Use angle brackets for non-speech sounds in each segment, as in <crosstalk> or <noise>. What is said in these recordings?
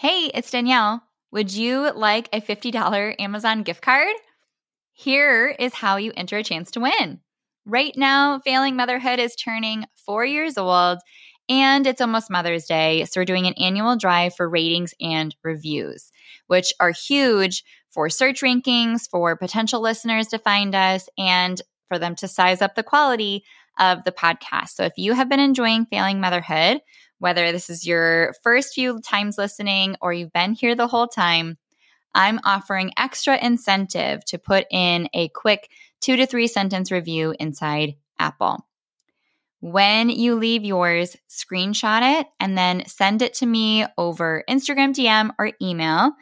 Hey, it's Danielle. Would you like a $50 Amazon gift card? Here is how you enter a chance to win. Right now, Failing Motherhood is turning four years old and it's almost Mother's Day. So, we're doing an annual drive for ratings and reviews, which are huge for search rankings, for potential listeners to find us, and for them to size up the quality of the podcast. So, if you have been enjoying Failing Motherhood, whether this is your first few times listening or you've been here the whole time, I'm offering extra incentive to put in a quick two to three sentence review inside Apple. When you leave yours, screenshot it and then send it to me over Instagram DM or email.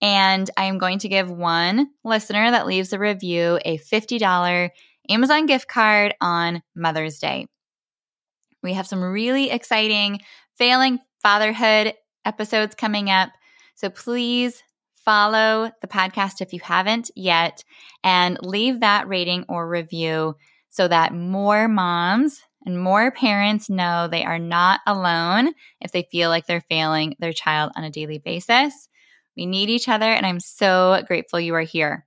And I am going to give one listener that leaves a review a $50 Amazon gift card on Mother's Day. We have some really exciting failing fatherhood episodes coming up. So please follow the podcast if you haven't yet and leave that rating or review so that more moms and more parents know they are not alone if they feel like they're failing their child on a daily basis. We need each other, and I'm so grateful you are here.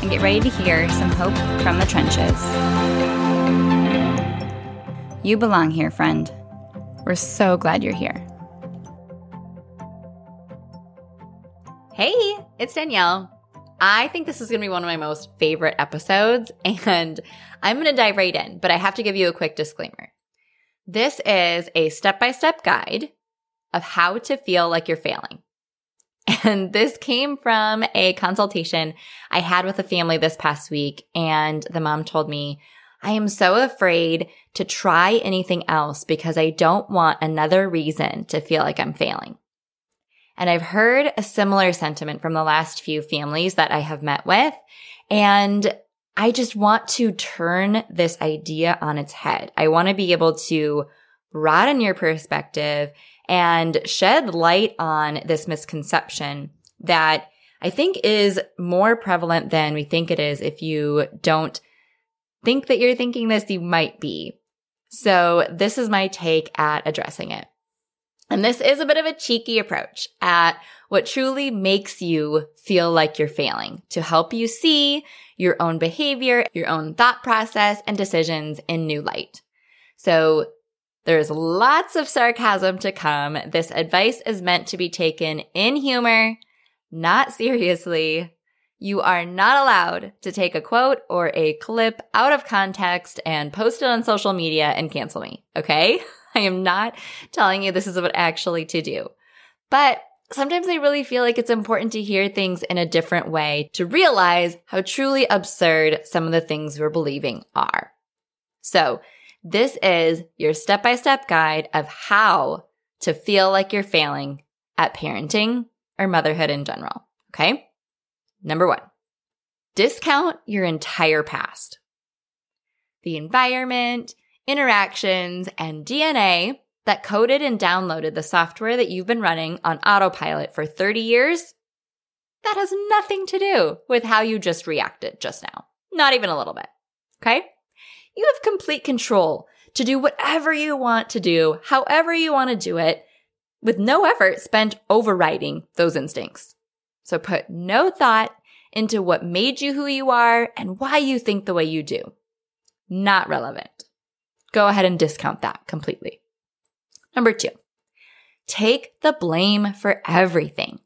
and get ready to hear some hope from the trenches. You belong here, friend. We're so glad you're here. Hey, it's Danielle. I think this is going to be one of my most favorite episodes, <laughs> and I'm going to dive right in, but I have to give you a quick disclaimer. This is a step by step guide of how to feel like you're failing. <laughs> And this came from a consultation I had with a family this past week, and the mom told me, I am so afraid to try anything else because I don't want another reason to feel like I'm failing. And I've heard a similar sentiment from the last few families that I have met with. And I just want to turn this idea on its head. I want to be able to broaden your perspective and shed light on this misconception that I think is more prevalent than we think it is. If you don't think that you're thinking this, you might be. So this is my take at addressing it. And this is a bit of a cheeky approach at what truly makes you feel like you're failing to help you see your own behavior, your own thought process and decisions in new light. So there's lots of sarcasm to come. This advice is meant to be taken in humor, not seriously. You are not allowed to take a quote or a clip out of context and post it on social media and cancel me. Okay. <laughs> I am not telling you this is what actually to do. But sometimes I really feel like it's important to hear things in a different way to realize how truly absurd some of the things we're believing are. So this is your step by step guide of how to feel like you're failing at parenting or motherhood in general. Okay. Number one, discount your entire past. The environment, interactions, and DNA that coded and downloaded the software that you've been running on autopilot for 30 years, that has nothing to do with how you just reacted just now. Not even a little bit. Okay? You have complete control to do whatever you want to do, however you want to do it, with no effort spent overriding those instincts. So put no thought into what made you who you are and why you think the way you do. Not relevant. go ahead and discount that completely. Number two, take the blame for everything.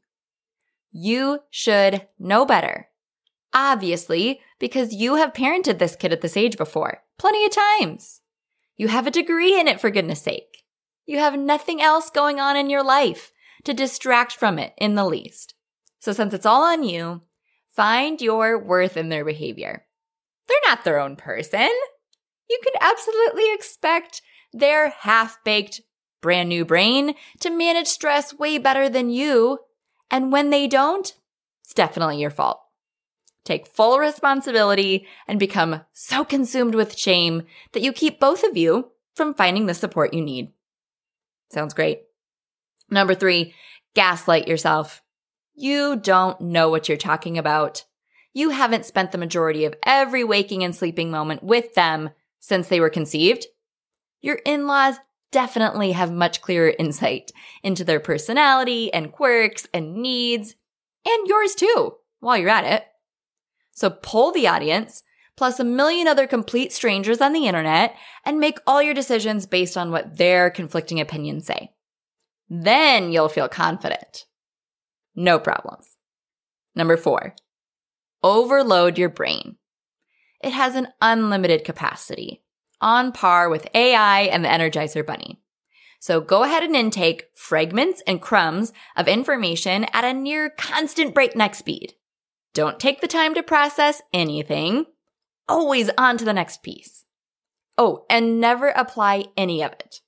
You should know better. Obviously, because you have parented this kid at this age before, plenty of times. You have a degree in it, for goodness sake. You have nothing else going on in your life to distract from it in the least. So since it's all on you, find your worth in their behavior. They're not their own person. You can absolutely expect their half baked, brand new brain to manage stress way better than you. And when they don't, it's definitely your fault. Take full responsibility and become so consumed with shame that you keep both of you from finding the support you need. Sounds great. Number three, gaslight yourself. You don't know what you're talking about. You haven't spent the majority of every waking and sleeping moment with them since they were conceived. Your in laws definitely have much clearer insight into their personality and quirks and needs, and yours too, while you're at it. So pull the audience, plus a million other complete strangers on the internet, and make all your decisions based on what their conflicting opinions say. Then you'll feel confident. No problems. Number four, overload your brain. It has an unlimited capacity, on par with AI and the Energizer Bunny. So go ahead and intake fragments and crumbs of information at a near constant breakneck speed. Don't take the time to process anything. Always on to the next piece. Oh, and never apply any of it.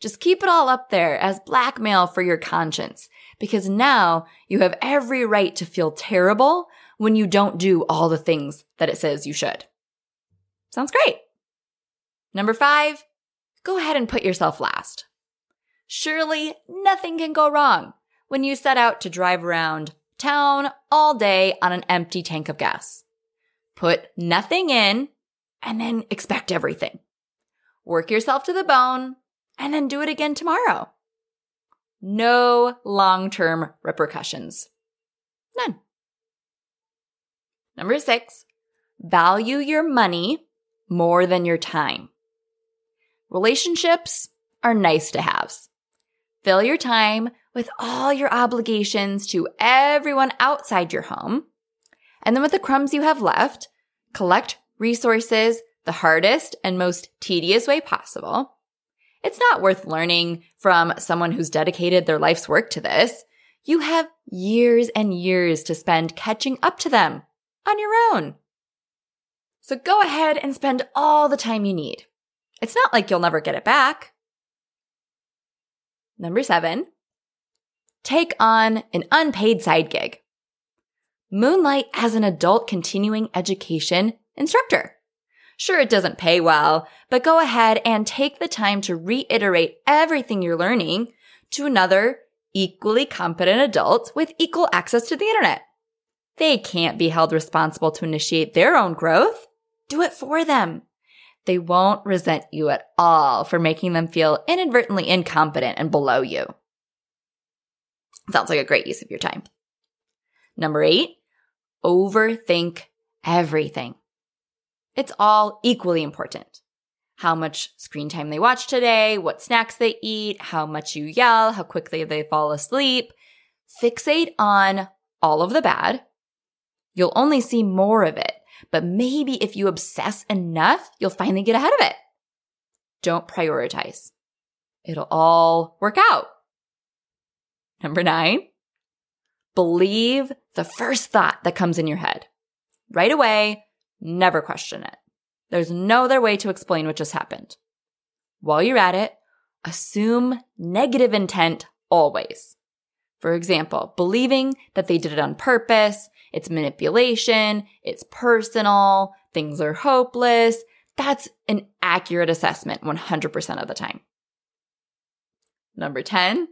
Just keep it all up there as blackmail for your conscience because now you have every right to feel terrible when you don't do all the things that it says you should. Sounds great. Number five, go ahead and put yourself last. Surely nothing can go wrong when you set out to drive around town all day on an empty tank of gas. Put nothing in and then expect everything. Work yourself to the bone and then do it again tomorrow. No long term repercussions. None. Number six, value your money more than your time. Relationships are nice to haves. Fill your time with all your obligations to everyone outside your home. And then with the crumbs you have left, collect resources the hardest and most tedious way possible it's not worth learning from someone who's dedicated their life's work to this. You have years and years to spend catching up to them on your own. So go ahead and spend all the time you need. It's not like you'll never get it back. Number seven, take on an unpaid side gig. Moonlight as an adult continuing education instructor. Sure, it doesn't pay well, but go ahead and take the time to reiterate everything you're learning to another equally competent adult with equal access to the internet. They can't be held responsible to initiate their own growth. Do it for them. They won't resent you at all for making them feel inadvertently incompetent and below you. Sounds like a great use of your time. Number eight, overthink everything. It's all equally important. How much screen time they watch today, what snacks they eat, how much you yell, how quickly they fall asleep. Fixate on all of the bad. You'll only see more of it, but maybe if you obsess enough, you'll finally get ahead of it. Don't prioritize. It'll all work out. Number nine, believe the first thought that comes in your head. Right away, Never question it. There's no other way to explain what just happened. While you're at it, assume negative intent always. For example, believing that they did it on purpose, it's manipulation, it's personal, things are hopeless. That's an accurate assessment 100% of the time. Number 10,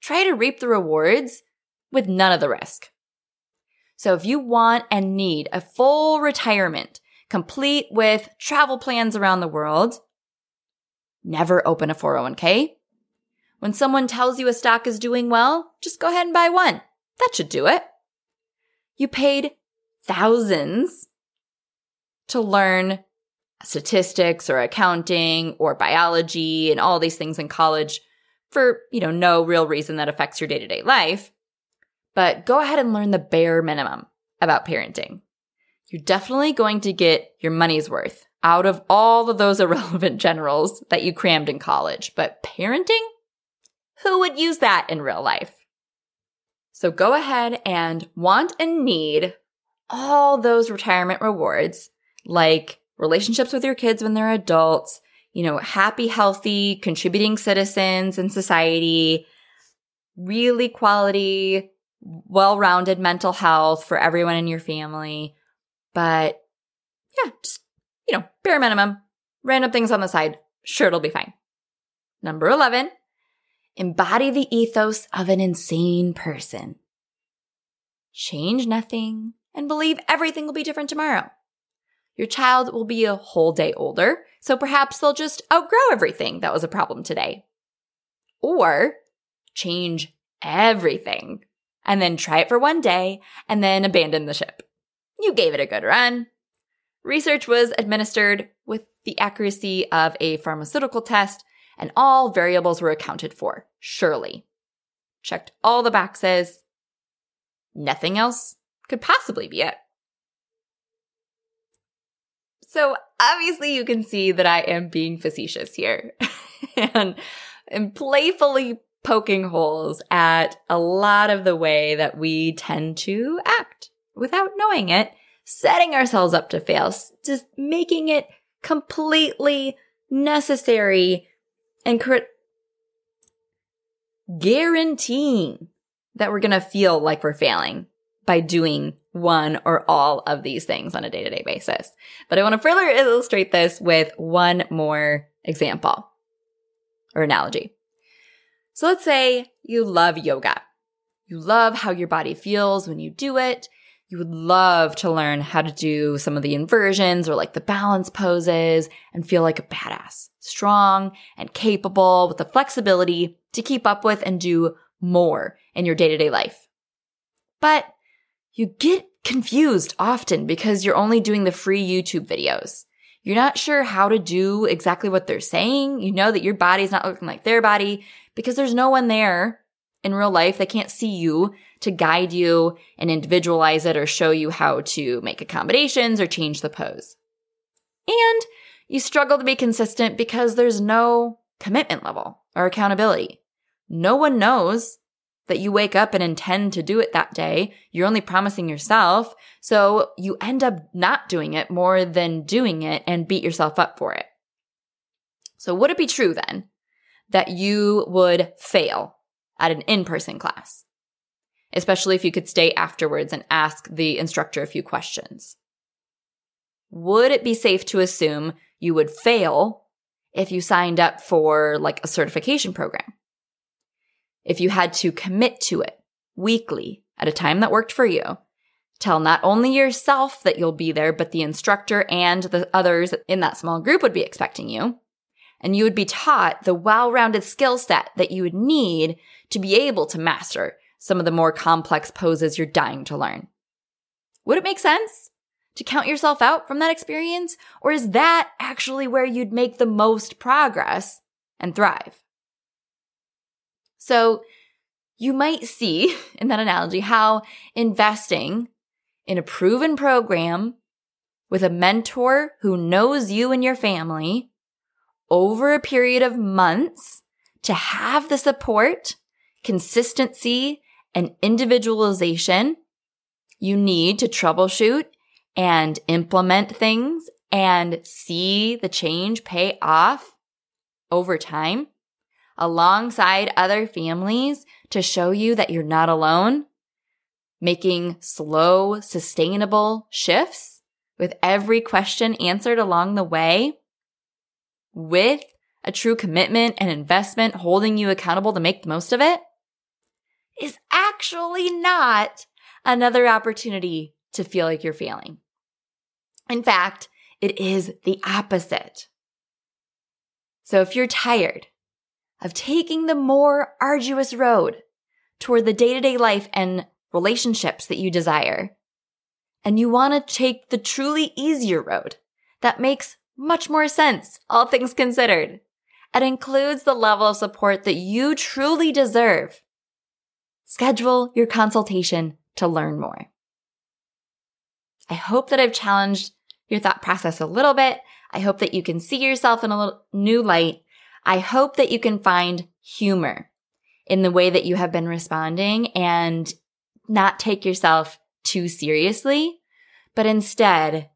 try to reap the rewards with none of the risk. So if you want and need a full retirement, complete with travel plans around the world, never open a 401k. When someone tells you a stock is doing well, just go ahead and buy one. That should do it. You paid thousands to learn statistics or accounting or biology and all these things in college for, you know, no real reason that affects your day-to-day life. But go ahead and learn the bare minimum about parenting. You're definitely going to get your money's worth out of all of those <laughs> irrelevant generals that you crammed in college. But parenting? Who would use that in real life? So go ahead and want and need all those retirement rewards like relationships with your kids when they're adults, you know, happy, healthy, contributing citizens in society, really quality, well rounded mental health for everyone in your family. But yeah, just, you know, bare minimum, random things on the side. Sure, it'll be fine. Number 11, embody the ethos of an insane person. Change nothing and believe everything will be different tomorrow. Your child will be a whole day older, so perhaps they'll just outgrow everything that was a problem today. Or change everything and then try it for one day and then abandon the ship. You gave it a good run. Research was administered with the accuracy of a pharmaceutical test, and all variables were accounted for, surely. Checked all the boxes. Nothing else could possibly be it. So obviously you can see that I am being facetious here <laughs> and am playfully poking holes at a lot of the way that we tend to act without knowing it, setting ourselves up to fail, just making it completely necessary and guaranteeing that we're going to feel like we're failing by doing one or all of these things on a day to day basis. But I want to further illustrate this with one more example or analogy. So let's say you love yoga. You love how your body feels when you do it. You would love to learn how to do some of the inversions or like the balance poses and feel like a badass, strong and capable with the flexibility to keep up with and do more in your day to day life. But you get confused often because you're only doing the free YouTube videos. You're not sure how to do exactly what they're saying. You know that your body's not looking like their body because there's no one there in real life that can't see you to guide you and individualize it or show you how to make accommodations or change the pose. And you struggle to be consistent because there's no commitment level or accountability. No one knows that you wake up and intend to do it that day. You're only promising yourself. So you end up not doing it more than doing it and beat yourself up for it. So would it be true then that you would fail at an in-person class? Especially if you could stay afterwards and ask the instructor a few questions. Would it be safe to assume you would fail if you signed up for like a certification program? If you had to commit to it weekly at a time that worked for you, tell not only yourself that you'll be there, but the instructor and the others in that small group would be expecting you. And you would be taught the well-rounded skill set that you would need to be able to master some of the more complex poses you're dying to learn. Would it make sense to count yourself out from that experience? Or is that actually where you'd make the most progress and thrive? So you might see <laughs> in that analogy how investing in a proven program with a mentor who knows you and your family over a period of months to have the support, consistency, and individualization you need to troubleshoot and implement things and see the change pay off over time alongside other families to show you that you're not alone, making slow, sustainable shifts with every question answered along the way with a true commitment and investment holding you accountable to make the most of it is actually not another opportunity to feel like you're failing. In fact, it is the opposite. So if you're tired of taking the more arduous road toward the day to day life and relationships that you desire. And you want to take the truly easier road that makes much more sense, all things considered. It includes the level of support that you truly deserve. Schedule your consultation to learn more. I hope that I've challenged your thought process a little bit. I hope that you can see yourself in a new light. I hope that you can find humor in the way that you have been responding and not take yourself too seriously, but instead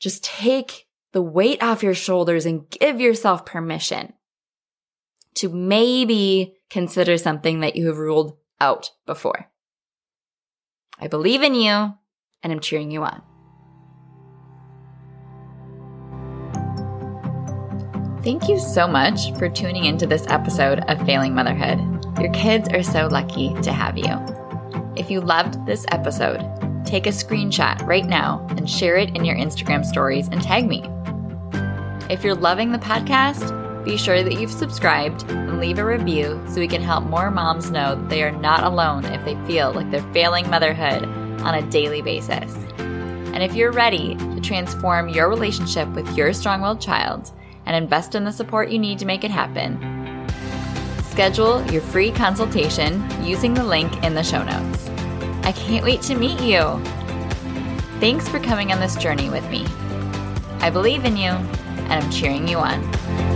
just take the weight off your shoulders and give yourself permission to maybe consider something that you have ruled out before. I believe in you and I'm cheering you on. Thank you so much for tuning into this episode of Failing Motherhood. Your kids are so lucky to have you. If you loved this episode, take a screenshot right now and share it in your Instagram stories and tag me. If you're loving the podcast, be sure that you've subscribed and leave a review so we can help more moms know that they are not alone if they feel like they're failing motherhood on a daily basis. And if you're ready to transform your relationship with your strong willed child and invest in the support you need to make it happen, schedule your free consultation using the link in the show notes. I can't wait to meet you. Thanks for coming on this journey with me. I believe in you, and I'm cheering you on.